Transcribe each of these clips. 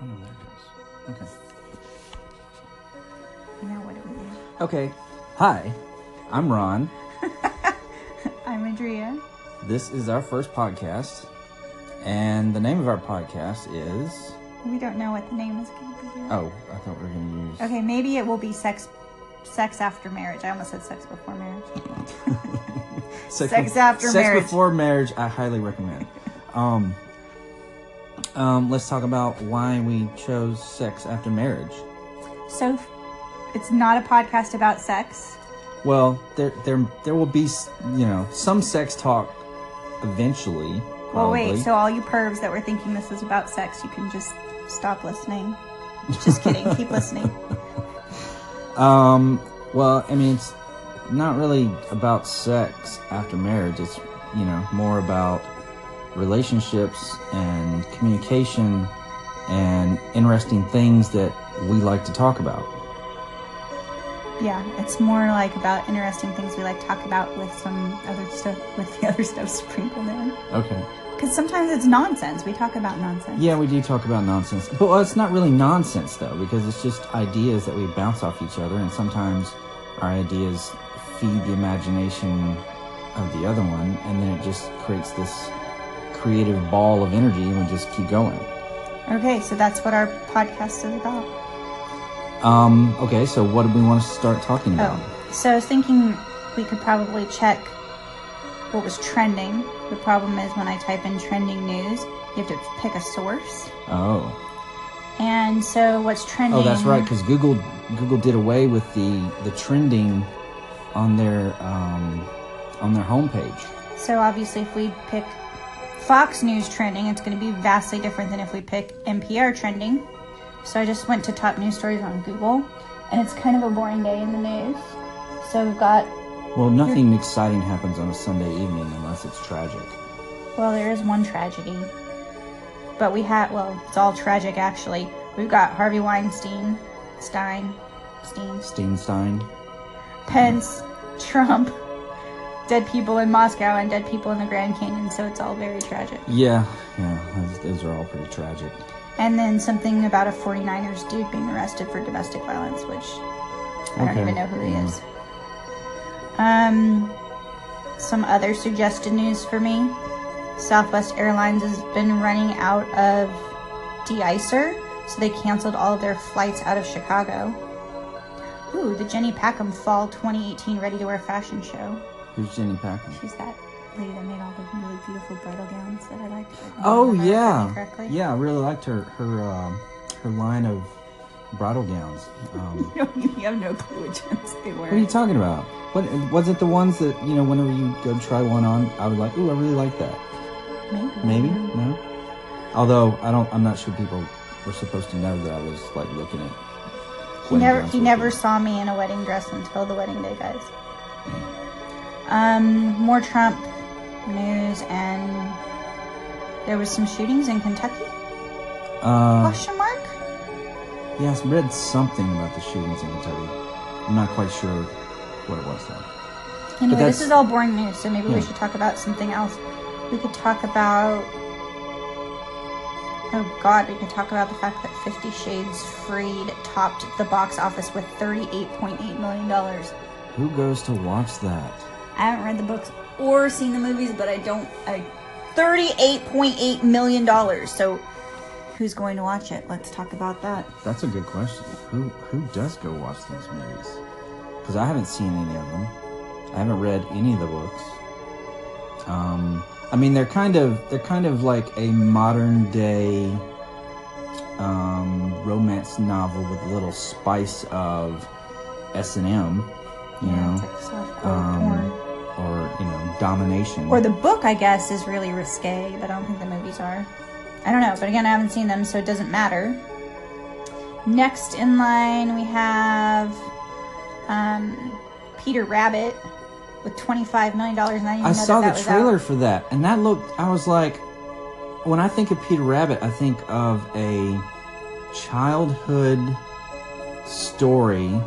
Oh no, there it goes. Okay. Now what do we do? Okay. Hi, I'm Ron. I'm Andrea. This is our first podcast, and the name of our podcast is. We don't know what the name is going to be yet. Oh, I thought we were going to use. Okay, maybe it will be sex sex after marriage. I almost said sex before marriage. sex after sex marriage. before marriage. I highly recommend. um, um, let's talk about why we chose sex after marriage. So it's not a podcast about sex. Well, there, there, there will be, you know, some sex talk eventually. Well, wait. So all you pervs that were thinking this was about sex, you can just stop listening. Just kidding. Keep listening. Um, well, I mean, it's not really about sex after marriage. It's, you know, more about relationships and communication and interesting things that we like to talk about. Yeah, it's more like about interesting things we like to talk about with some other stuff, with the other stuff sprinkled in. Okay. Because sometimes it's nonsense. We talk about nonsense. Yeah, we do talk about nonsense. But well, it's not really nonsense, though, because it's just ideas that we bounce off each other, and sometimes our ideas feed the imagination of the other one, and then it just creates this creative ball of energy, and we just keep going. Okay, so that's what our podcast is about. Um, okay, so what do we want to start talking about? Oh, so I was thinking we could probably check what was trending. The problem is when I type in trending news, you have to pick a source. Oh, And so what's trending? oh, that's right, because Google Google did away with the the trending on their um, on their homepage. So obviously, if we pick Fox News trending, it's going to be vastly different than if we pick NPR trending. So I just went to top news stories on Google, and it's kind of a boring day in the news. So we've got, Well, nothing exciting happens on a Sunday evening unless it's tragic. well, there is one tragedy, but we had, well, it's all tragic actually. We've got Harvey Weinstein, Stein, Stein, Steinstein, Pence, Trump, dead people in Moscow, and dead people in the Grand Canyon. So it's all very tragic. Yeah, yeah, those, those are all pretty tragic. And then something about a 49ers dude being arrested for domestic violence, which I don't even know who he Yeah. is. Um, some other suggested news for me. Southwest Airlines has been running out of de-icer, so they canceled all of their flights out of Chicago. Ooh, the Jenny Packham Fall 2018 Ready to Wear fashion show. Who's Jenny Packham? She's that lady that made all the really beautiful bridal gowns that I liked. I Oh yeah, yeah. I really liked her her um, her line of bridal gowns. Um, you have no clue which ones they were. what are you talking about? What was it? The ones that you know, whenever you go try one on, I would like. Ooh, I really like that. Maybe. Maybe no. Although I don't, I'm not sure people were supposed to know that I was like looking at. He never he never saw me in a wedding dress until the wedding day, guys. Um, more Trump news and there was some shootings in Kentucky? Uh, Question mark? yes, read something about the shootings in Kentucky. I'm not quite sure what it was though. Anyway, this is all boring news, so maybe Yeah. we should talk about something else. We could talk about Oh god, we could talk about the fact that Fifty Shades Freed topped the box office with $38.8 million. Who goes to watch that? I haven't read the books or seen the movies, but I don't. I thirty-eight point eight million dollars. So, who's going to watch it? Let's talk about that. That's a good question. Who who does go watch these movies? Because I haven't seen any of them. I haven't read any of the books. Um, I mean, they're kind of they're kind of like a modern day um, romance novel with a little spice of S and M, you Yeah, know, like softcore um, porn. Or you know, domination. Or the book, I guess, is really risque, but I don't think the movies are. I don't know, but again, I haven't seen them, so it doesn't matter. Next in line, we have um, Peter Rabbit with twenty-five million dollars, and I didn't I know saw that, the that trailer for that, and that looked. I was like, when I think of Peter Rabbit, I think of a childhood story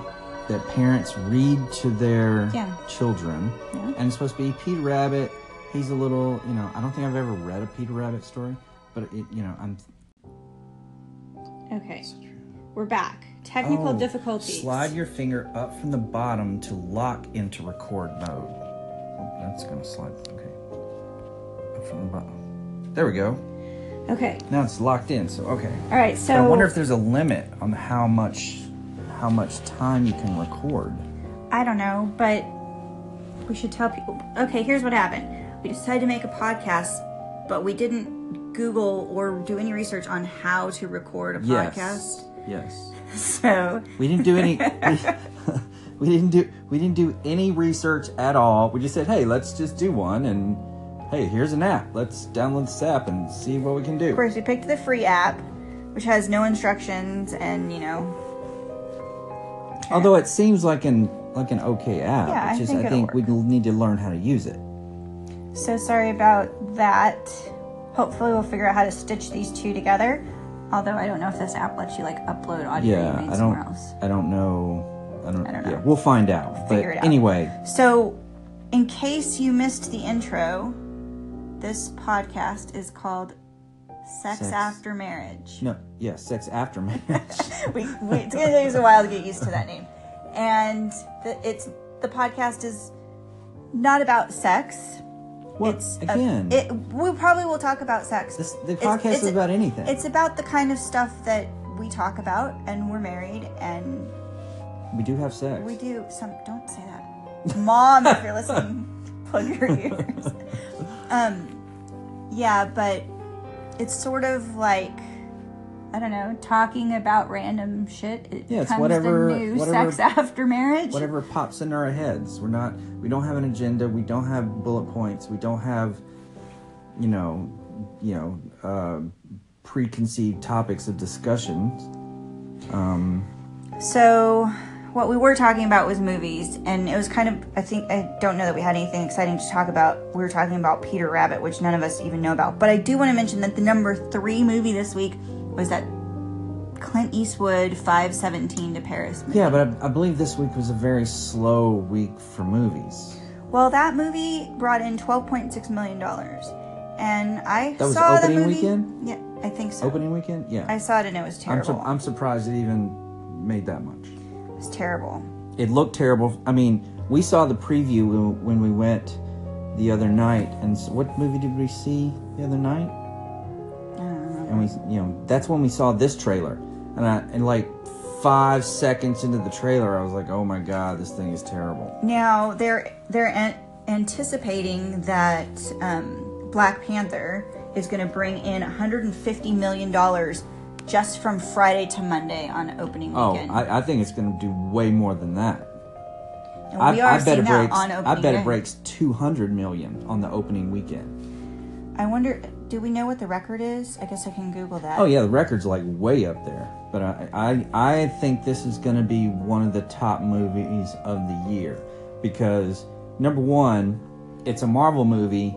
that parents read to their Yeah. children, Yeah. and it's supposed to be Peter Rabbit. He's a little, you know. I don't think I've ever read a Peter Rabbit story, but it, you know, I'm. Okay. We're back. Technical Oh, difficulties. Slide your finger up from the bottom to lock into record mode. Oh, That's gonna slide. Okay. Up from the bottom. There we go. Okay. Now it's locked in. So okay. All right. But So I wonder if there's a limit on how much how much time you can record. I don't know, but we should tell people. Okay, here's what happened. We decided to make a podcast, but we didn't Google or do any research on how to record a podcast. Yes. So We didn't do any. we, we didn't do. We didn't do any research at all. We just said, "Hey, let's just do one." And hey, here's an app. Let's download this app and see what we can do. of course, we picked the free app, which has no instructions and you know. Although it seems like an like an okay app. Yeah, I it's just think I think we need to learn how to use it. So sorry about that. Hopefully, we'll figure out how to stitch these two together. Although I don't know if this app lets you like upload audio Yeah, I somewhere don't. else. I don't know. I don't. I don't know. Yeah, we'll find out. Figure but it out. anyway, So, in case you missed the intro, this podcast is called Sex, Sex. After Marriage. no. Yeah, sex after marriage. we, we, it's going to take us a while to get used to that name. And the, it's the podcast is not about sex. What It's a- again? it, we probably will talk about sex. this, the It's- podcast it's- is about anything. It's about the kind of stuff that we talk about, and we're married, and we do have sex. we do some. Don't say that, Mom. if you're listening, plug your ears. Um, yeah, but it's sort of like I don't know, talking about random shit. It Yeah, it's whatever- the new whatever- sex after marriage. whatever pops in our heads. We're not. We don't have an agenda. We don't have bullet points. We don't have, you know, you know, uh, preconceived topics of discussion. Um, So, what we were talking about was movies, and it was kind of, I think, I don't know that we had anything exciting to talk about. We were talking about Peter Rabbit, which none of us even know about. But I do want to mention that the number three movie this week was that Clint Eastwood 517 to Paris movie. yeah, but I, I believe this week was a very slow week for movies. Well, that movie brought in $12.6 million. And I That was saw the movie. weekend? Yeah, I think so. Opening weekend, yeah. I saw it and it was I'm, terrible. sur- I'm surprised it even made that much. It was terrible. It looked terrible. I mean, we saw the preview when- we went the other night, and s what movie did we see the other night? I don't know. and we you know that's when we saw this trailer and i and like five seconds into the trailer i was like oh my god this thing is terrible Now they're they're an- anticipating that um, Black Panther is going to bring in 150 million dollars just from Friday to Monday on opening oh weekend. I, I think it's going to do way more than that and I, we are I bet seeing it that breaks on opening i bet day. it breaks 200 million on the opening weekend I wonder, do we know what the record is? I guess I can Google that. oh yeah the record's like way up there but i i, I think this is going to be one of the top movies of the year because number one it's a marvel movie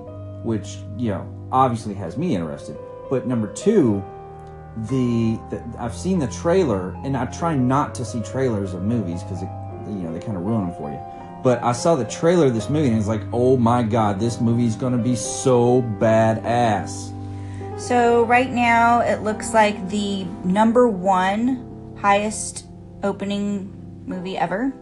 which you know obviously has me interested but number two the, the I've seen the trailer, and I try not to see trailers of movies because you know they kind of ruin them for you. But I saw the trailer of this movie, and it's like, oh my god, this movie is gonna be so badass. So right now it looks like the number one highest opening movie ever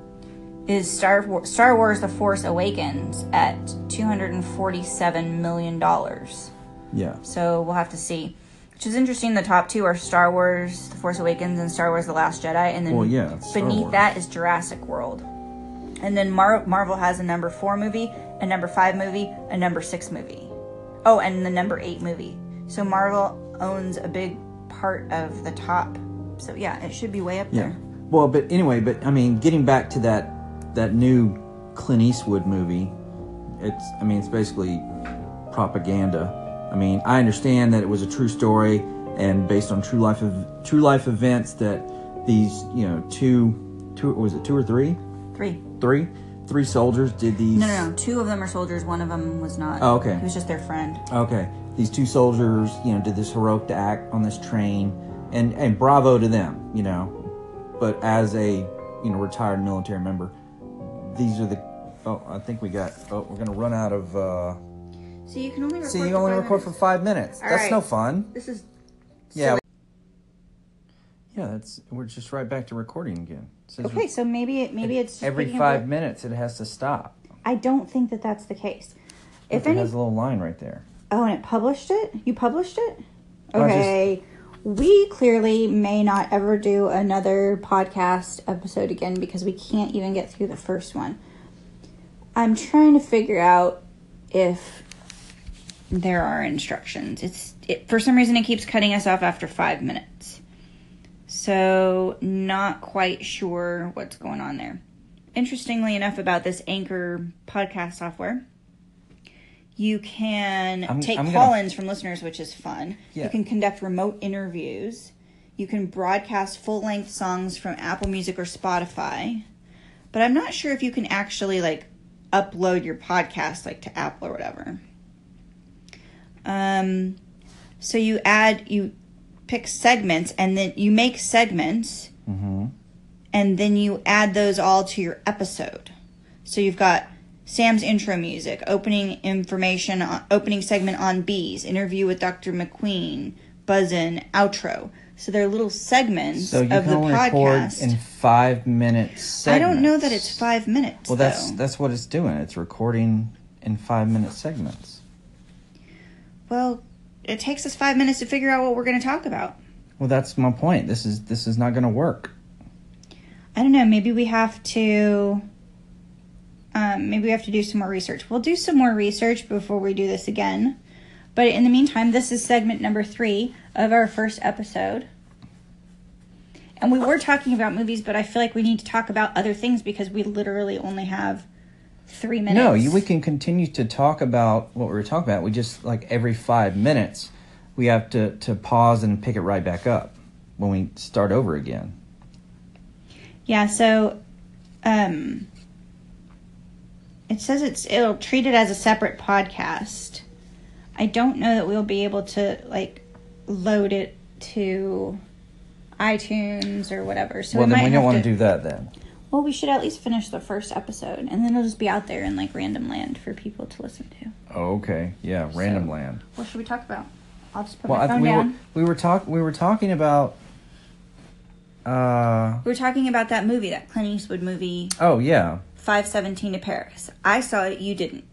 is Star Star Wars: The Force Awakens at 247 million dollars. Yeah, So we'll have to see. Which is interesting. The top two are Star Wars: The Force Awakens and Star Wars: The Last Jedi, and then Well, yeah, beneath that is Jurassic World. And then Mar- Marvel has a number four movie, a number five movie, a number six movie. Oh, and the number eight movie. So Marvel owns a big part of the top. So yeah, it should be way up yeah. there. Well, but anyway, but I mean, getting back to that that new Clint Eastwood movie, it's I mean, it's basically propaganda. I mean, I understand that it was a true story and based on true life of true life events that these you know two two was it two or three Three. three three soldiers did these No, no, no. Two of them are soldiers. One of them was not. Oh, okay. He was just their friend. okay these two soldiers you know did this heroic act on this train and and bravo to them you know but as a you know retired military member these are the oh i think we got oh we're gonna run out of uh So you can only record. see you for only five record for minutes. five minutes All that's no fun This is. yeah yeah. that's we're just right back to recording again. Okay, so maybe it maybe it's every picking up five minutes it has to stop. I don't think that that's the case. If it any, has a little line right there. oh, and it published it. You published it. Just- Okay. We clearly may not ever do another podcast episode again because we can't even get through the first one. I'm trying to figure out if there are instructions. It's it, for some reason it keeps cutting us off after five minutes. So not quite sure what's going on there. Interestingly enough, about this Anchor podcast software, you can I'm- take I'm gonna- from listeners, which is fun. Yeah. You can conduct remote interviews. You can broadcast full-length songs from Apple Music or Spotify. But I'm not sure if you can actually like upload your podcast like to Apple or whatever. Um, so you add you pick segments and then you make segments Mm-hmm. and then you add those all to your episode. So you've got Sam's intro music, opening information, on, opening segment on bees, interview with Dr. McQueen, buzzin, outro. So they're little segments So you of can the podcast. in five minutes. I don't know that it's five minutes. Well, that's though. that's what it's doing. It's recording in five minute segments. Well, it takes us five minutes to figure out what we're going to talk about. Well, that's my point. This is this is not going to work. I don't know. Maybe we have to. Um, maybe we have to do some more research. We'll do some more research before we do this again. But in the meantime, this is segment number three of our first episode. And we were talking about movies, but I feel like we need to talk about other things because we literally only have three minutes. No, you, we can continue to talk about what we were talking about. We just like every five minutes, we have to to pause and pick it right back up when we start over again. Yeah, so um it says it's it'll treat it as a separate podcast. I don't know that we'll be able to like load it to iTunes or whatever. So well, we then we don't want to do that then. Well, we should at least finish the first episode and then it'll just be out there in like random land for people to listen to. Oh, okay, yeah, random So- land. What should we talk about? I'll just put Well, my I, phone we were down. we were talk we were talking about. Uh We were talking about that movie, that Clint Eastwood movie, oh yeah 517 to Paris. I saw it, you didn't.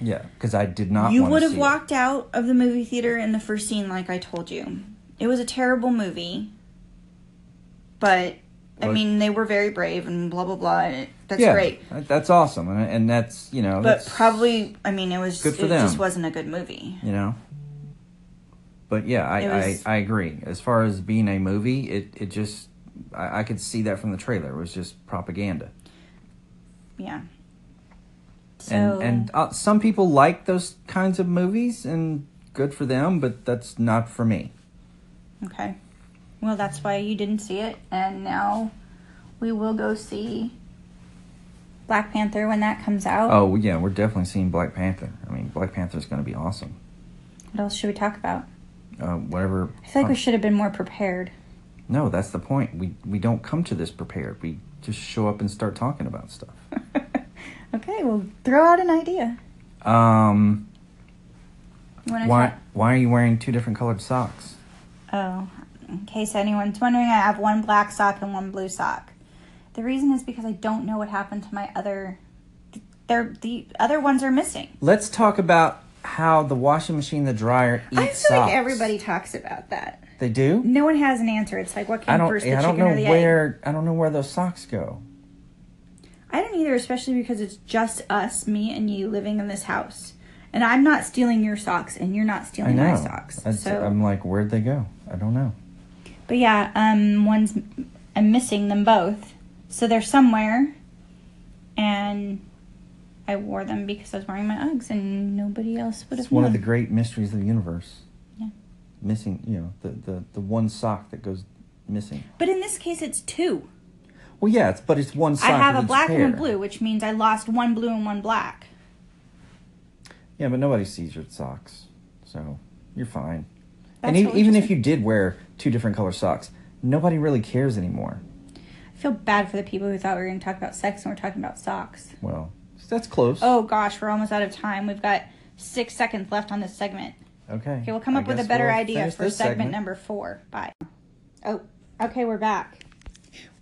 yeah because I did not. You would have see it. walked out of the movie theater in the first scene, like I told you. It was a terrible movie, but I mean, they were very brave and blah blah blah. And that's yeah, great. that- That's awesome, and, and that's you know. But probably, I mean, it was Good for it just wasn't a good movie. you know. But yeah, I, was- I, I agree. As far as being a movie, it, it just I, I could see that from the trailer. It was just propaganda. Yeah. So and and uh, some people like those kinds of movies, and good for them. But that's not for me. okay, well, that's why you didn't see it, and now we will go see Black Panther when that comes out. Oh yeah, we're definitely seeing Black Panther. I mean, Black Panther is going to be awesome. What else should we talk about? Uh, whatever. I feel like we should have been more prepared. No, that's the point. We we don't come to this prepared. We just show up and start talking about stuff. okay, well, throw out an idea. Um, why why are you wearing two different colored socks? Oh, in case anyone's wondering, I have one black sock and one blue sock. The reason is because I don't know what happened to my other. They're, the other ones are missing. Let's talk about how the washing machine, the dryer eat I feel socks. like everybody talks about that. They do. No one has an answer. It's like what came I don't. first, the I don't chicken know or the egg? where. I don't know where those socks go. I don't either, especially because it's just us, me and you, living in this house, and I'm not stealing your socks, and you're not stealing my socks. That's- so, I'm like, where'd they go? I don't know. But yeah, um, one's I'm missing them both, so they're somewhere, and I wore them because I was wearing my Uggs, and nobody else would have It's one of the great mysteries of the universe. Yeah. Missing, you know, the, the, the one sock that goes missing. But in this case, it's two. Well, yeah, it's but it's one sock. I have a black and a blue, which means I lost one blue and one black. Yeah, but nobody sees your socks, so you're fine. That's and even, even if you did wear two different color socks, nobody really cares anymore. I feel bad for the people who thought we were going to talk about sex and we're talking about socks. Well, that's close. Oh gosh, we're almost out of time. We've got six seconds left on this segment. okay. Okay, we'll come up with a better we'll idea for this segment, number four. Bye. Oh, Okay, we're back.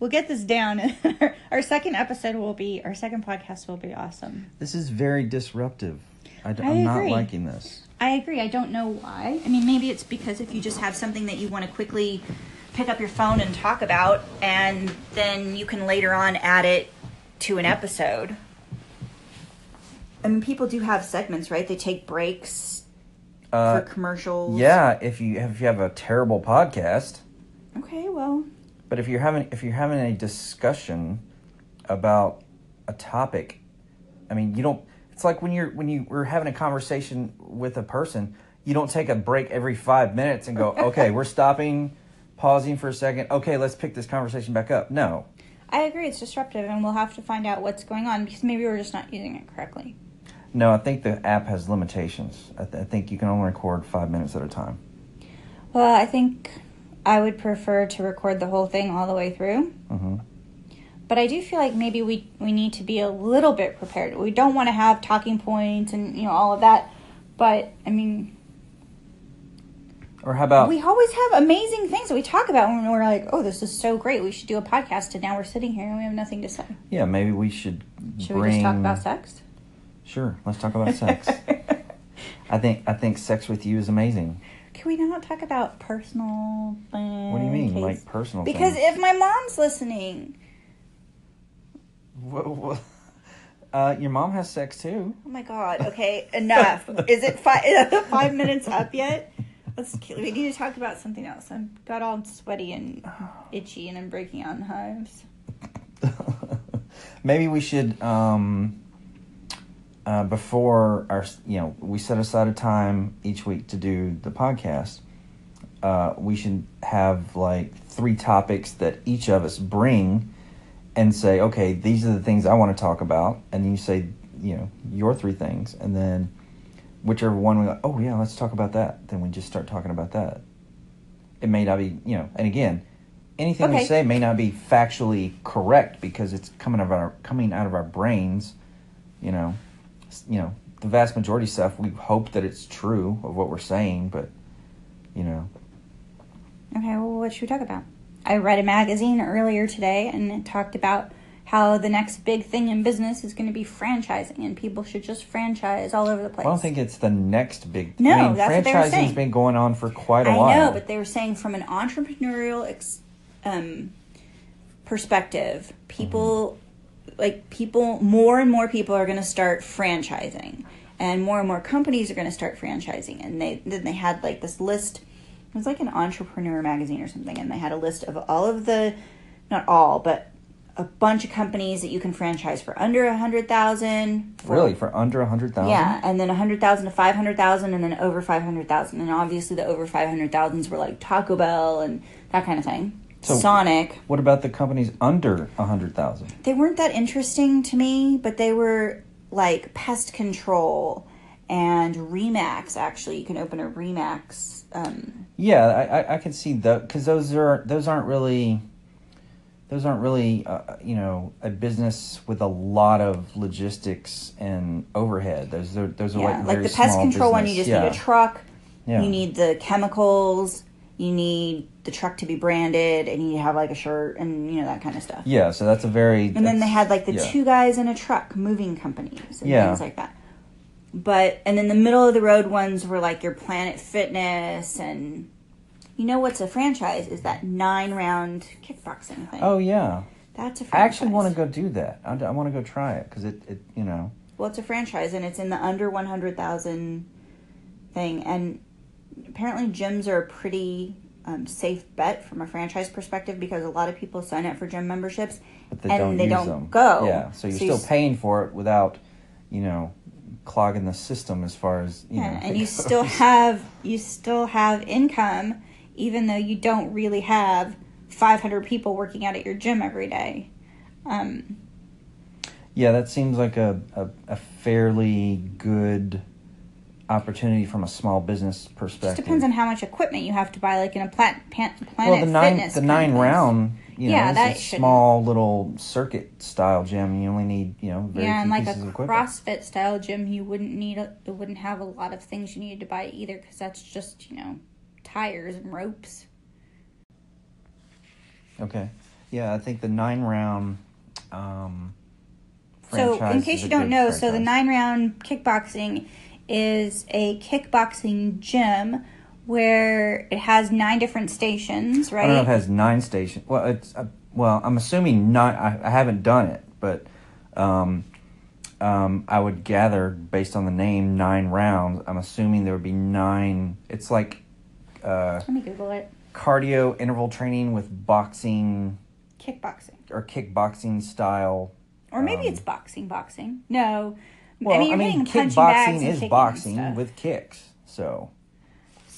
We'll get this down. our second episode will be our second podcast will be awesome. This is very disruptive. I, I am not liking this. I agree. I don't know why. I mean, maybe it's because if you just have something that you want to quickly pick up your phone and talk about, and then you can later on add it to an episode. I mean, people do have segments, right? They take breaks Uh, for commercials. yeah, if you if you have a terrible podcast, Okay, well, but if you're having if you're having a discussion about a topic, I mean, you don't. It's like when you're when you were having a conversation with a person, you don't take a break every five minutes and go, okay, we're stopping, pausing for a second. Okay, let's pick this conversation back up. No, I agree. It's disruptive, and we'll have to find out what's going on because maybe we're just not using it correctly. no, I think the app has limitations. I, th- I think you can only record five minutes at a time. Well, I think I would prefer to record the whole thing all the way through. hmm But I do feel like maybe we we need to be a little bit prepared. We don't want to have talking points and you know all of that. But I mean, Or how about we always have amazing things that we talk about when we're like, "Oh, this is so great. We should do a podcast." And now we're sitting here and we have nothing to say. yeah? Maybe we should. Should bring... we just talk about sex? Sure, let's talk about sex. I think I think sex with you is amazing. Can we not talk about personal things? What do you mean, like personal? Things. Because things? if my mom's listening, Uh, your mom has sex too. oh my god. Okay, enough. is it five five minutes up yet? Let's. We need to talk about something else. I'm got all sweaty and itchy, and I'm breaking out in hives. Maybe we should um, uh, before our you know we set aside a time each week to do the podcast. Uh, we should have like three topics that each of us bring and say, okay, these are the things I want to talk about, and you say, you know, your three things, and then whichever one we go, oh yeah, let's talk about that. Then we just start talking about that. It may not be, you know, and again, anything we say may not be factually correct because it's coming out of our coming out of our brains. You know, you know, the vast majority of stuff we hope that it's true of what we're saying, but you know, Okay, well, what should we talk about? I read a magazine earlier today, and it talked about how the next big thing in business is going to be franchising, and people should just franchise all over the place. I don't think it's the next big. Thing. No, I mean, that's what they were franchising's saying. been going on for quite a I while. I know, but they were saying from an entrepreneurial ex- um, perspective, people like people more and more people are going to start franchising, and more and more companies are going to start franchising. And they then they had like this list. It was like an entrepreneur magazine or something, and they had a list of all of the, not all, but a bunch of companies that you can franchise for under a hundred thousand. really for under a hundred thousand. Yeah, and then a hundred thousand to five hundred thousand, and then over five hundred thousand, and obviously the over five hundred thousands were like Taco Bell and that kind of thing. So- Sonic. What about the companies under a hundred thousand? They weren't that interesting to me, but they were like pest control and Remax. Actually, you can open a Remax. Um, Yeah, I, I, I can see that because those are those aren't really those aren't really uh, you know a business with a lot of logistics and overhead. Those are those are yeah, like, like the pest control one, you just yeah. need a truck. Yeah. You need the chemicals. You need the truck to be branded, and you have like a shirt and you know that kind of stuff. Yeah, so that's a very And then they had like the two guys in a truck moving companies and Yeah. things like that. But and then the middle of the road ones were like your Planet Fitness and you know what's a franchise is that nine round kickboxing thing. Oh yeah, that's a I franchise. I actually want to go do that. I, I want to go try it because it, it you know Well, it's a franchise and it's in the under one hundred thousand thing, and apparently gyms are a pretty um, safe bet from a franchise perspective because a lot of people sign up for gym memberships but they and don't they don't them. go. Yeah, so you're So still paying for it without you know clogging the system as far as you Yeah, know. and you goes. still have you still have income, even though you don't really have 500 people working out at your gym every day. Um, Yeah, that seems like a, a, a fairly good opportunity from a small business just perspective. depends on how much equipment you have to buy. Like in a plant, pan, Planet well, the nine Fitness, the nine round, you know, Yeah, that a small little circuit style gym. You only need you know very Yeah, and like a. CrossFit style gym, you wouldn't need a, it wouldn't have a lot of things you needed to buy either because that's just you know tires and ropes. Okay. Yeah, I think the nine round. Um, So, in case you don't know, so the nine round kickboxing is a kickboxing gym where it has nine different stations, right? I don't know if it has nine stations. Well, it's uh, well, I'm assuming nine. I, I haven't done it, but um, um, I would gather based on the name nine rounds. I'm assuming there would be nine. It's like uh, Let me Google it. cardio interval training with boxing Kickboxing. or kickboxing style. Or maybe Um, it's boxing, boxing. No. Well, I mean, you're hitting punching kickboxing is boxing with kicks. So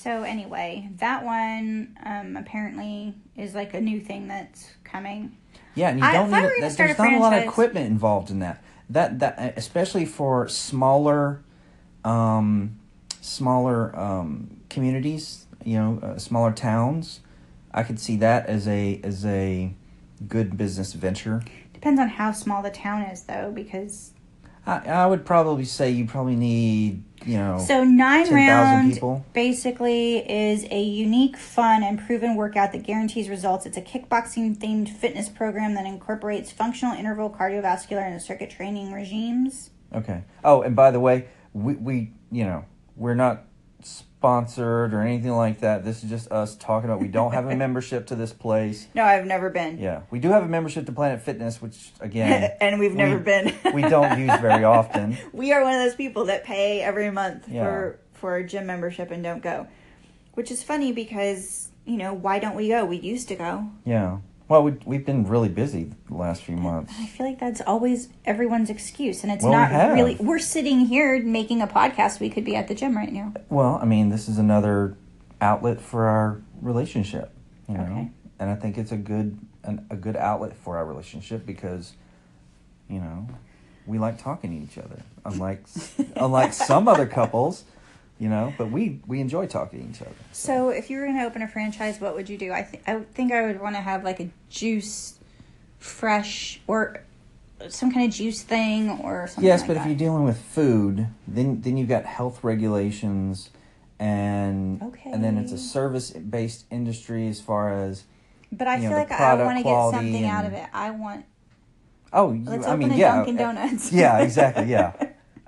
So anyway, that one um, apparently is like a new thing that's coming. Yeah, and you don't I need gonna that- There's a not a lot of equipment involved in that. That that especially for smaller, um, smaller um, communities. You know, uh, smaller towns. I could see that as a as a good business venture. Depends on how small the town is, though, because I, I would probably say you probably need you know so nine 10,000 round people. basically is a unique, fun, and proven workout that guarantees results. It's a kickboxing themed fitness program that incorporates functional interval, cardiovascular, and circuit training regimes. Okay. Oh, and by the way, we we you know we're not sponsored or anything like that. This is just us talking about. We don't have a membership to this place. No, I've never been. Yeah, we do have a membership to Planet Fitness, which again and we've never we- been. we don't use very often. we are one of those people that pay every month Yeah. for for a gym membership and don't go which is funny because you know why don't we go we used to go Yeah. Well, we we've been really busy the last few months. i feel like that's always everyone's excuse and it's Well, we not have. really we're sitting here making a podcast we could be at the gym right now Well, I mean, this is another outlet for our relationship, you know, Okay. and I think it's a good an, a good outlet for our relationship because, you know, we like talking to each other. Unlike unlike some other couples, you know, but we we enjoy talking to each other. so if you were going to open a franchise what would you do i, th- I think i would want to have like a juice fresh or some kind of juice thing or something Yes, like but if you're dealing with food, then then you've got health regulations, and okay. and then it's a service based industry as far as but i feel know, like i want to get something out of it i want oh, you, Let's I open mean, a yeah, Dunkin' uh, Donuts. yeah, exactly, yeah.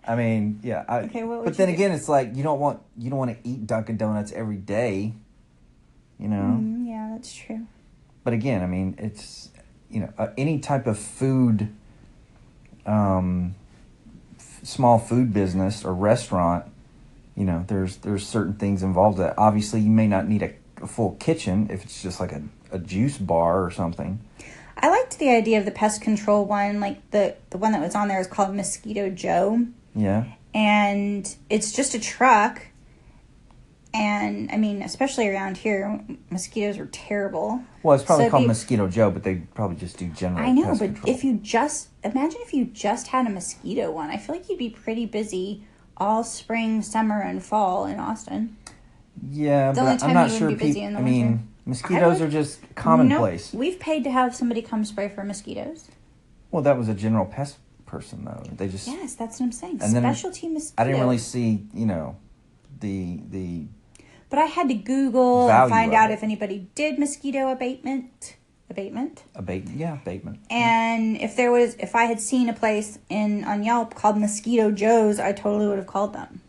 I mean, yeah. I, Okay, what but then do? again, it's like you don't want you don't want to eat Dunkin' Donuts every day, you know. Mm, yeah, that's true. But again, I mean, it's you know uh, any type of food, um, f- small food business or restaurant. You know, there's there's certain things involved that obviously you may not need a, a full kitchen if it's just like a, a juice bar or something. I liked the idea of the pest control one. Like the the one that was on there is called Mosquito Joe, Yeah. and it's just a truck. And I mean, especially around here, mosquitoes are terrible. Well, it's probably So called be- Mosquito Joe, but they probably just do general. I know, but control. if you just imagine if you just had a mosquito one, I feel like you'd be pretty busy all spring, summer, and fall in Austin. yeah, the only but time I'm not you sure. be busy peop- in the I mean, mosquitoes I would- are just commonplace. No, we've paid to have somebody come spray for mosquitoes. Well, that was a general pest person though. They just Yes, that's what I'm saying. And Specialty mosquitoes. I didn't really see, you know, the the But I had to Google and find out it. if anybody did mosquito abatement. Abatement. Abatement. yeah abatement. And if there was, if I had seen a place in on Yelp called Mosquito Joe's, I totally would have called them.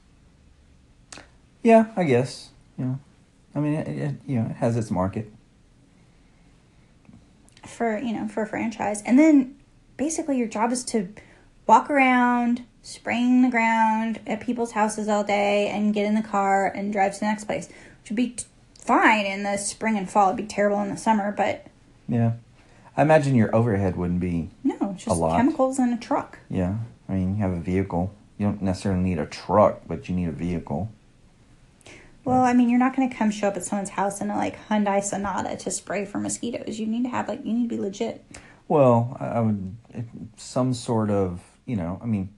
Yeah, I guess. Yeah, I mean, it, it, you know, it has its market. for you know for a franchise and then basically your job is to walk around spraying the ground at people's houses all day and get in the car and drive to the next place which would be t- fine in the spring and fall it'd be terrible in the summer but Yeah, I imagine your overhead wouldn't be. no it's just lot. chemicals in a truck Yeah, I mean, you have a vehicle. You don't necessarily need a truck, but you need a vehicle. well i mean you're not going to come show up at someone's house in a like hyundai sonata to spray for mosquitoes you need to have like you need to be legit Well, I would some sort of, you know, I mean.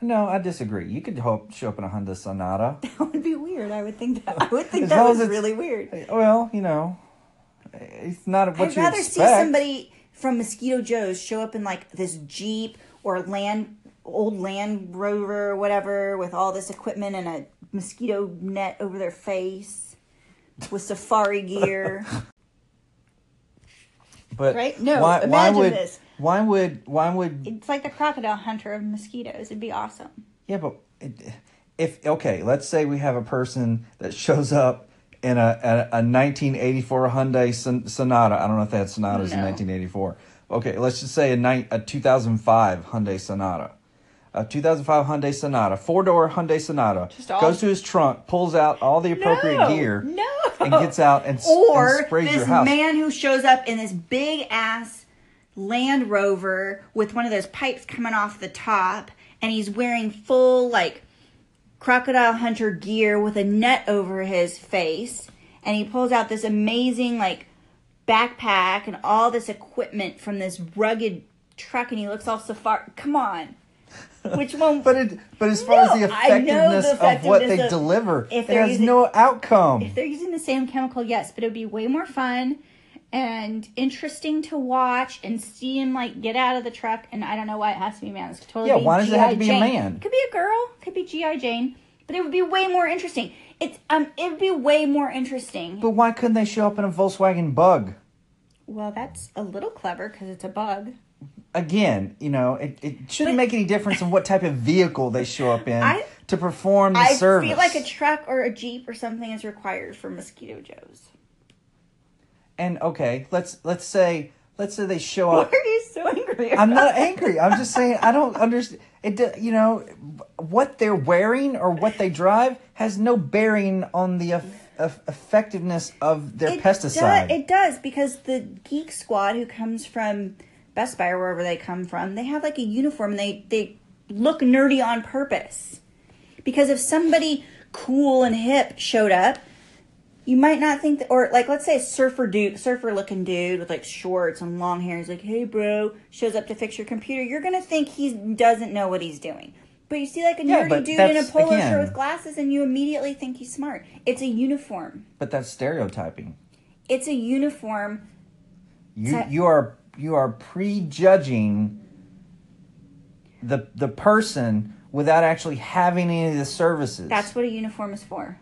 No, I disagree. You could hope show up in a Honda Sonata. that would be weird i would think that i would think that was really weird Well, you know, it's not what I'd you rather expect. see somebody from Mosquito Joe's show up in like this Jeep or land old Land Rover or whatever with all this equipment and a mosquito net over their face with safari gear. But Right? No, why, why imagine would this. Why would why would It's like the crocodile hunter of mosquitoes. It'd be awesome. yeah? But it, if okay, let's say we have a person that shows up in a a, a 1984 Hyundai Son- Sonata. I don't know if they had Sonatas in No. 1984. Okay, let's just say a ni- a 2005 Hyundai Sonata. A 2005 Hyundai Sonata, four door Hyundai Sonata, Just all- goes to his trunk, pulls out all the appropriate No, gear, no. and gets out and, s- Or and sprays this your house. man who shows up in this big ass Land Rover with one of those pipes coming off the top, and he's wearing full like crocodile hunter gear with a net over his face, and he pulls out this amazing like backpack and all this equipment from this rugged truck, and he looks all safari. Come on. Which one? But it, but as far as the No, know the effectiveness of what they of- deliver, if it has using- no outcome. if they're using the same chemical, yes, but it would be way more fun and interesting to watch and see him like get out of the truck. And I don't know why it has to be a man. It's totally Yeah, why does it have to be a man? It could be a girl. Could be GI Jane. But it would be way more interesting. It's um, it would be way more interesting. But why couldn't they show up in a Volkswagen Bug? well, that's a little clever because it's a bug. Again, you know, it, it shouldn't But- make any difference in what type of vehicle they show up in I- to perform the I service. feel like a truck or a jeep or something is required for Mosquito Joe's. And okay, let's let's say let's say they show up. Why are you so angry? I'm not angry. I'm just saying I don't understand. It do- you know what they're wearing or what they drive has no bearing on the eff- eff- effectiveness of their It pesticide. does- it does because the Geek Squad, who comes from Best Buy or wherever they come from, they have like a uniform and they they look nerdy on purpose. Because if somebody cool and hip showed up, you might not think that, or like let's say a surfer dude, surfer looking dude with like shorts and long hair. He's like, "Hey, bro," shows up to fix your computer. You're gonna think he doesn't know what he's doing. But you see like a Yeah, nerdy dude in a polo again- shirt with glasses, and you immediately think he's smart. It's a uniform. but that's stereotyping. It's a uniform. You you are you are prejudging the the person without actually having any of the services. That's what a uniform is for.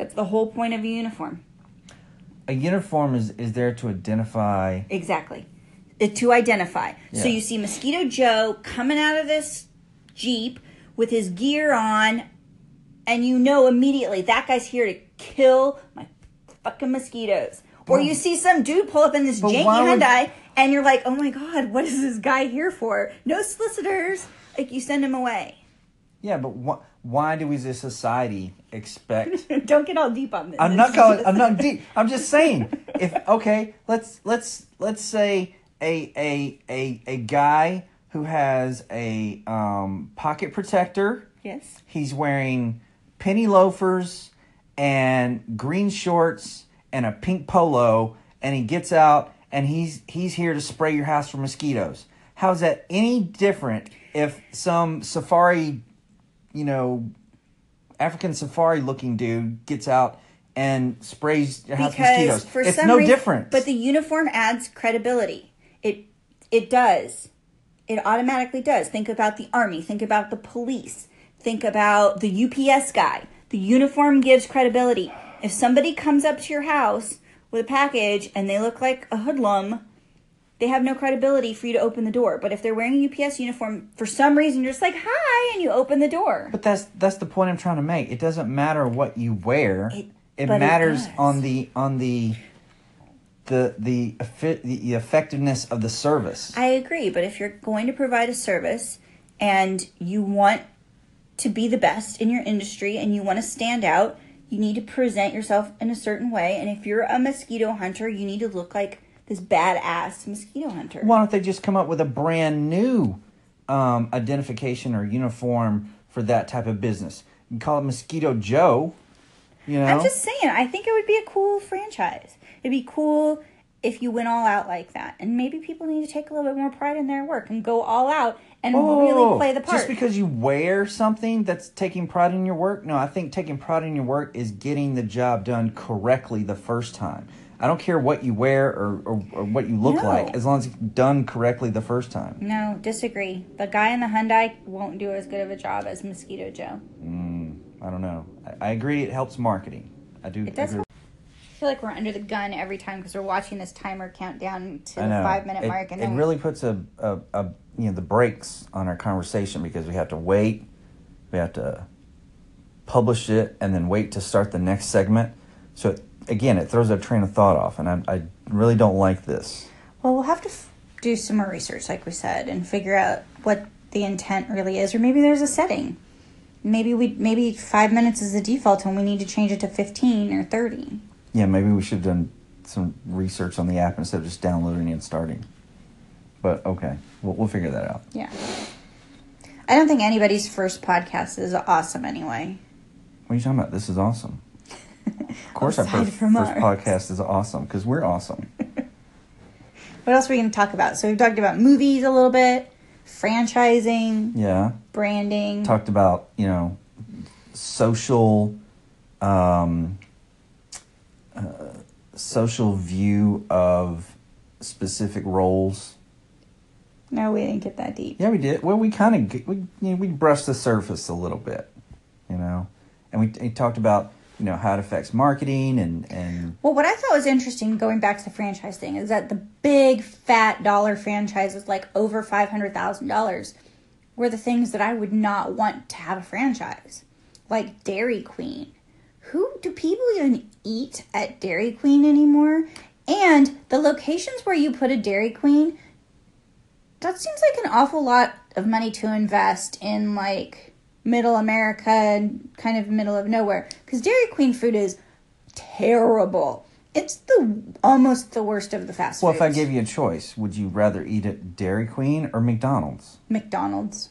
That's the whole point of a uniform. a uniform is is there to identify. Exactly. Uh, to identify. So you see Mosquito Joe coming out of this Jeep with his gear on, and you know immediately that guy's here to kill my fucking mosquitoes. Or you see some dude pull up in this janky would- Hyundai, and you're like, oh my god, what is this guy here for? No solicitors. Like, you send him away. Yeah, but wh- why do we as a society expect? Don't get all deep on this. I'm not calling. I'm not deep. I'm just saying. If okay, let's let's let's say a a a a guy who has a um, pocket protector. Yes. He's wearing penny loafers and green shorts and a pink polo, and he gets out and he's he's here to spray your house for mosquitoes. How's that any different if some safari, you know, African safari looking dude gets out and sprays your house because mosquitoes? for it's some no reason, different. But the uniform adds credibility. It it does. It automatically does. Think about the army. Think about the police. Think about the UPS guy. The uniform gives credibility. If somebody comes up to your house with a package and they look like a hoodlum, they have no credibility for you to open the door. But if they're wearing a UPS uniform, for some reason you're just like, "Hi," and you open the door. But that's that's the point I'm trying to make. It doesn't matter what you wear. It- It, it matters does. on the on the the the the effectiveness of the service. I agree, but if you're going to provide a service and you want to be the best in your industry and you want to stand out, you need to present yourself in a certain way. And if you're a mosquito hunter, you need to look like this badass mosquito hunter. Why don't they just come up with a brand new um, identification or uniform for that type of business? You call it Mosquito Joe. You know, I'm just saying, I think it would be a cool franchise. It'd be cool if you went all out like that. And maybe people need to take a little bit more pride in their work and go all out and really play the part. Oh, Just because you wear something that's taking pride in your work? No, I think taking pride in your work is getting the job done correctly the first time. I don't care what you wear or, or, or what you look No. like, as long as it's done correctly the first time. no, disagree. The guy in the Hyundai won't do as good of a job as Mosquito Joe. Hmm, I don't know. I, I agree it helps marketing. I do It does agree. feel like we're under the gun every time because we're watching this timer count down to the five minute it, mark, and it really puts a, a, a you know the brakes on our conversation because we have to wait, we have to publish it, and then wait to start the next segment. So it, again, it throws our train of thought off, and I, I really don't like this. well, we'll have to f- do some more research, like we said, and figure out what the intent really is, or maybe there's a setting. Maybe we maybe five minutes is the default, and we need to change it to fifteen or thirty. Yeah, maybe we should have done some research on the app instead of just downloading and starting. But okay, we'll, we'll figure that out. Yeah. I don't think anybody's first podcast is awesome anyway. What are you talking about? This is awesome. Of course, our first, first podcast is awesome because we're awesome. What else are we going to talk about? So we've talked about movies a little bit, franchising, Yeah. branding. talked about you know social um, uh, social view of specific roles no, we didn't get that deep. yeah we did well we kind of we you know, we brushed the surface a little bit you know and we, we talked about you know how it affects marketing and and Well, what I thought was interesting going back to the franchise thing is that the big fat dollar franchises, like over five hundred thousand dollars, were the things that I would not want to have a franchise, like Dairy Queen. Who do people even eat at Dairy Queen anymore? And the locations where you put a Dairy Queen, that seems like an awful lot of money to invest in like middle America and kind of middle of nowhere. Because Dairy Queen food is terrible. It's the almost the worst of the fast food. well if i foods. gave you a choice would you rather eat at dairy queen or mcdonald's McDonald's,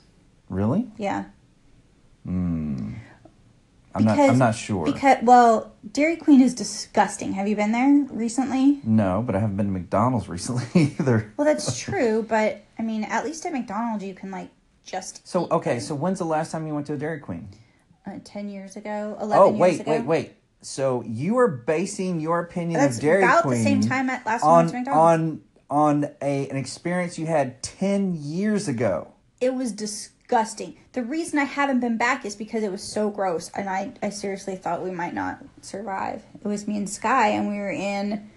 really yeah. Hmm. i'm not i'm not sure Because well, Dairy Queen is disgusting. Have you been there recently? no but i haven't been to mcdonald's recently either Well, that's true, but I mean, at least at McDonald's you can like just So okay, so when's the last time you went to a Dairy Queen? uh, ten years ago, eleven Oh years wait, ago. wait, wait. So you are basing your opinion That's of Dairy about Queen the same time at last time I went on on on a an experience you had ten years ago. It was disgusting. The reason I haven't been back is because it was so gross, and I, I seriously thought we might not survive. It was me and Sky, and we were in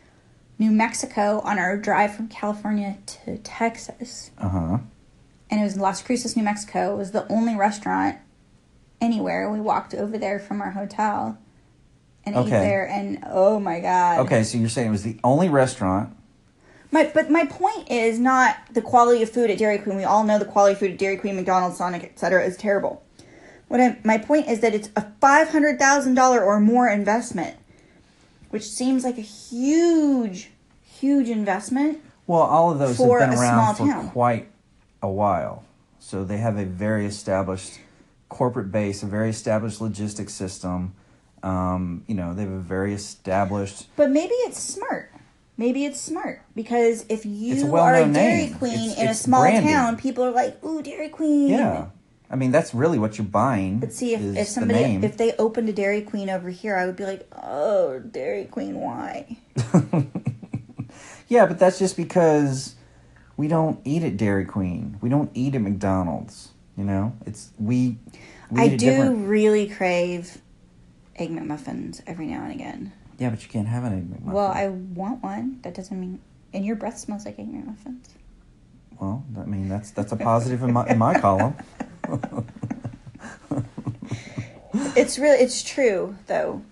New Mexico on our drive from California to Texas. Uh huh. And it was in Las Cruces, New Mexico. It was the only restaurant anywhere. We walked over there from our hotel and ate there, and oh my god. Okay, so you're saying it was the only restaurant. My, but my point is not the quality of food at Dairy Queen. We all know the quality of food at Dairy Queen, McDonald's, Sonic, etc. is terrible. What I, my point is that it's a five hundred thousand dollar or more investment, which seems like a huge, huge investment. Well, all of those For have been a around small for town. quite a while. So they have a very established corporate base, a very established logistics system. Um, you know, they have a very established But maybe it's smart. Maybe it's smart because if It's a you are a Dairy name. Queen It's- in a small town, people are like, "Ooh, Dairy Queen." Yeah. I mean, that's really what you're buying. But see, if, if the somebody name. if they opened a Dairy Queen over here, I would be like, "Oh, Dairy Queen, why?" yeah, but that's just because we don't eat at Dairy Queen. We don't eat at McDonald's. You know, it's we. we I do different- really crave egg McMuffins every now and again. Yeah, but you can't have an egg McMuffin. Well, I want one. That doesn't mean. And your breath smells like egg McMuffins. Well, I mean that's that's a positive in my in my column. It's really it's true though.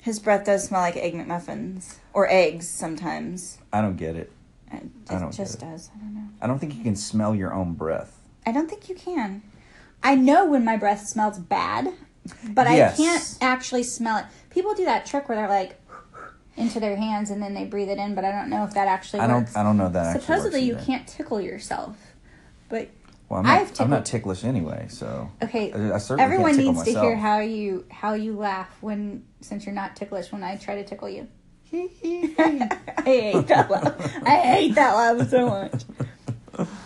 His breath does smell like egg McMuffins or eggs sometimes. I don't get it. It, I don't just does. I don't know. I don't think you can smell your own breath. I don't think you can. I know when my breath smells bad, but Yes. I can't actually smell it. People do that trick where they're like into their hands and then they breathe it in, but I don't know if that actually I don't. I don't know that. actually Supposedly you can't tickle yourself, but Well, I'm not, I'm not ticklish anyway, so okay. I, I Everyone needs to hear how you how you laugh when since you're not ticklish when I try to tickle you. I hate that laugh. I hate that laugh so much.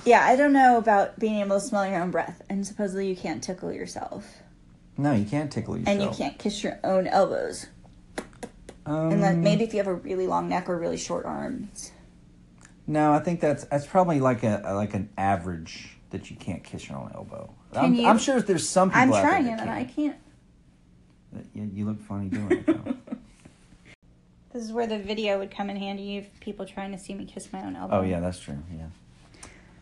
Yeah, I don't know about being able to smell your own breath, and supposedly you can't tickle yourself, no, you can't tickle yourself. and you can't kiss your own elbows, Um, unless maybe if you have a really long neck or really short arms. No, I think that's that's probably like a like an average that you can't kiss your own elbow. Can I'm, you? I'm sure there's some people. I'm trying it, and I can't. You, you look funny doing it though. This is where the video would come in handy if people trying to see me kiss my own elbow. Oh yeah, that's true. Yeah.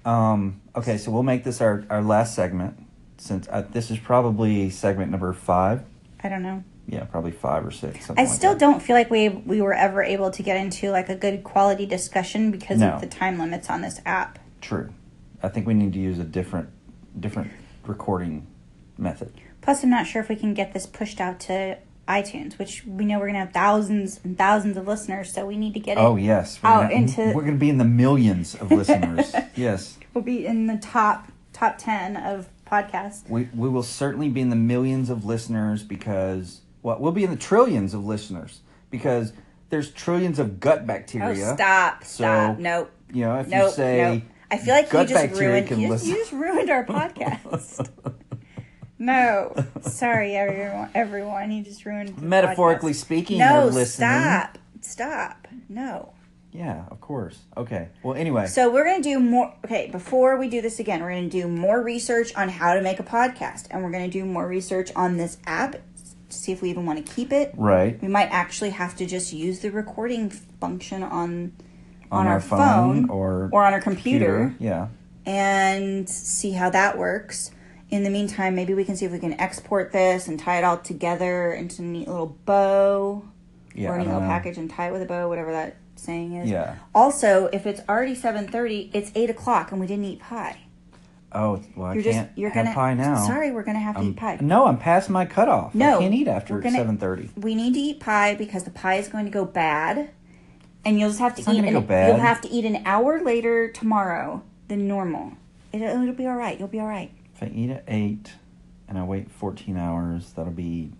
Um, okay, so we'll make this our, our last segment since uh, this is probably segment number five. I don't know. Yeah, probably five or six. I something like still don't feel like we we were ever able to get into like a good quality discussion because No. of the time limits on this app. True. I think we need to use a different different recording method. Plus, I'm not sure if we can get this pushed out to iTunes, which we know we're gonna have thousands and thousands of listeners, so we need to get it. Oh yes, we're out gonna, into- we're going to be in the millions of listeners. yes, We'll be in the top top ten of podcasts. we we will certainly be in the millions of listeners because well, we'll be in the trillions of listeners because there's trillions of gut Oh, bacteria. stop! So, Stop! Nope. You know, if Nope. you say nope. I feel like you just bacteria ruined. can You just, listen- you just ruined our podcast. no, sorry, everyone. Everyone, you just ruined. the metaphorically podcast. speaking, No, listening. stop! Stop! No. Yeah, of course. Okay. Well, anyway, So we're gonna do more. Okay, before we do this again, we're gonna do more research on how to make a podcast, and we're gonna do more research on this app to see if we even want to keep it. right We might actually have to just use the recording function on on, our, phone, or or on our computer, computer. Yeah. and see how that works. In the meantime, maybe we can see if we can export this and tie it all together into a neat little bow Yeah. or a neat little know. package and tie it with a bow, whatever that saying is. Yeah. Also, if it's already seven thirty, it's eight o'clock and we didn't eat pie. Oh well, I You're can't just you're have gonna pie now. Sorry, we're gonna have to eat pie. No, I'm past my cutoff. No, I can't eat after seven thirty. We need to eat pie because the pie is going to go bad, and you'll just have to It's eat. an, go bad. You'll have to eat an hour later tomorrow than normal. It, it'll be all right. You'll be all right. If I eat at eight and I wait fourteen hours, that'll be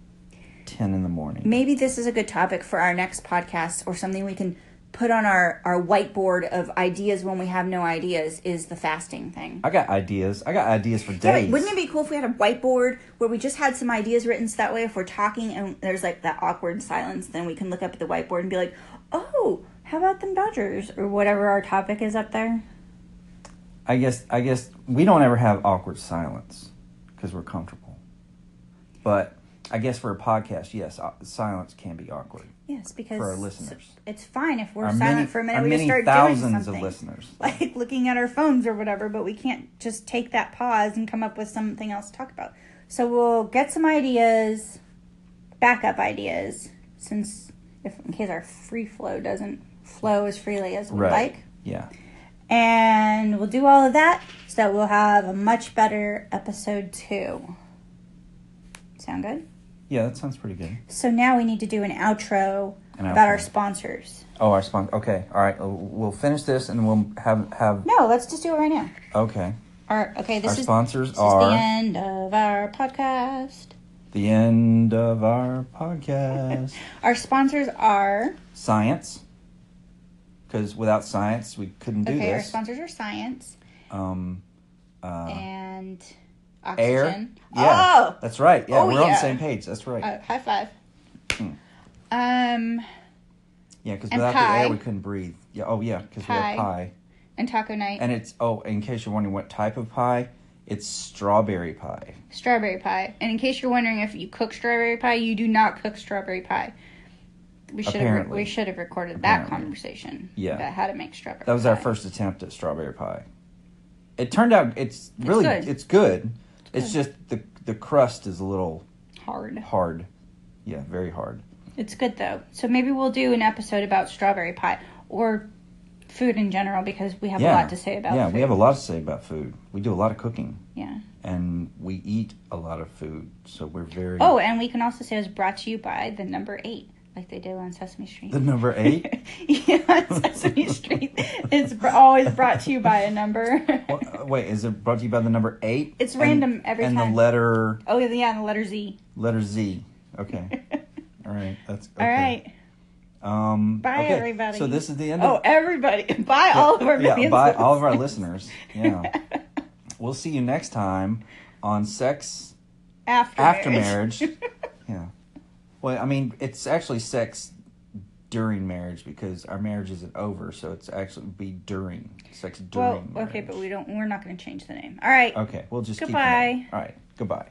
ten in the morning. Maybe this is a good topic for our next podcast or something we can put on our our whiteboard of ideas when we have no ideas. Is the fasting thing. I got ideas. I got ideas for Yeah, days. but wouldn't it be cool if we had a whiteboard where we just had some ideas written so that way if we're talking and there's like that awkward silence, then we can look up at the whiteboard and be like, oh, how about them Dodgers or whatever our topic is up there? I guess. I guess we don't ever have awkward silence because we're comfortable. But I guess for a podcast, yes, uh, silence can be awkward. Yes, because For our listeners. it's fine if we're Our silent many, for a minute. We just start thousands doing of something. listeners. like looking at our phones or whatever, but we can't just take that pause and come up with something else to talk about. So we'll get some ideas, backup ideas, since if in case our free flow doesn't flow as freely as we Right. like. Yeah. And we'll do all of that so that we'll have a much better episode two. Sound good? Yeah, that sounds pretty good. So now we need to do an outro An about our sponsors. Oh, our sponsor. Okay, all right. We'll finish this and we'll have have. No, let's just do it right now. Okay. Our, okay, this our is sponsors This are is the end of our podcast. the end of our podcast. Our sponsors are science, because without science we couldn't do okay. Our this. sponsors are science Um, uh, and air. Yeah, Oh, that's right. Yeah, Oh, we're on the same page. That's right. uh, high five. Hmm. Um, yeah, because without the air we couldn't breathe. Yeah. Oh yeah, because we Pie. have pie. and taco night, And it's oh, in case you're wondering what type of pie, it's strawberry pie. strawberry pie. And in case you're wondering if you cook strawberry pie, you do not cook strawberry pie. We should have Apparently. we should have recorded that Apparently. conversation. Yeah. about how to make strawberry. That was our first attempt at strawberry pie. It turned out it's really good. it's good. It's good. just the the crust is a little hard. hard. Yeah, very hard. It's good though. So maybe we'll do an episode about strawberry pie or food in general because we have yeah. a lot to say about Yeah, food. we have a lot to say about food. We do a lot of cooking Yeah. and we eat a lot of food, so we're very Oh, and we can also say it was brought to you by the number eight, like they do on Sesame Street. the number 8. yeah, Sesame Street. It's br- always brought to you by a number. Well, wait, is it brought to you by the number 8? It's And- random every and time. the letter oh, yeah, and the letter Z. letter Z. Okay. All right. That's okay. All right. Um Bye, okay. everybody. So this is the end Oh, of everybody. Bye, all of our yeah, millions bye all of our listeners. listeners. Yeah. we'll see you next time on sex After, after marriage. marriage. yeah. Well, I mean, it's actually sex during marriage because our marriage isn't over, so it's actually be during sex during. well, okay, marriage. but we don't. We're not going to change the name. All right. Okay, we'll just. Goodbye. All right. Goodbye.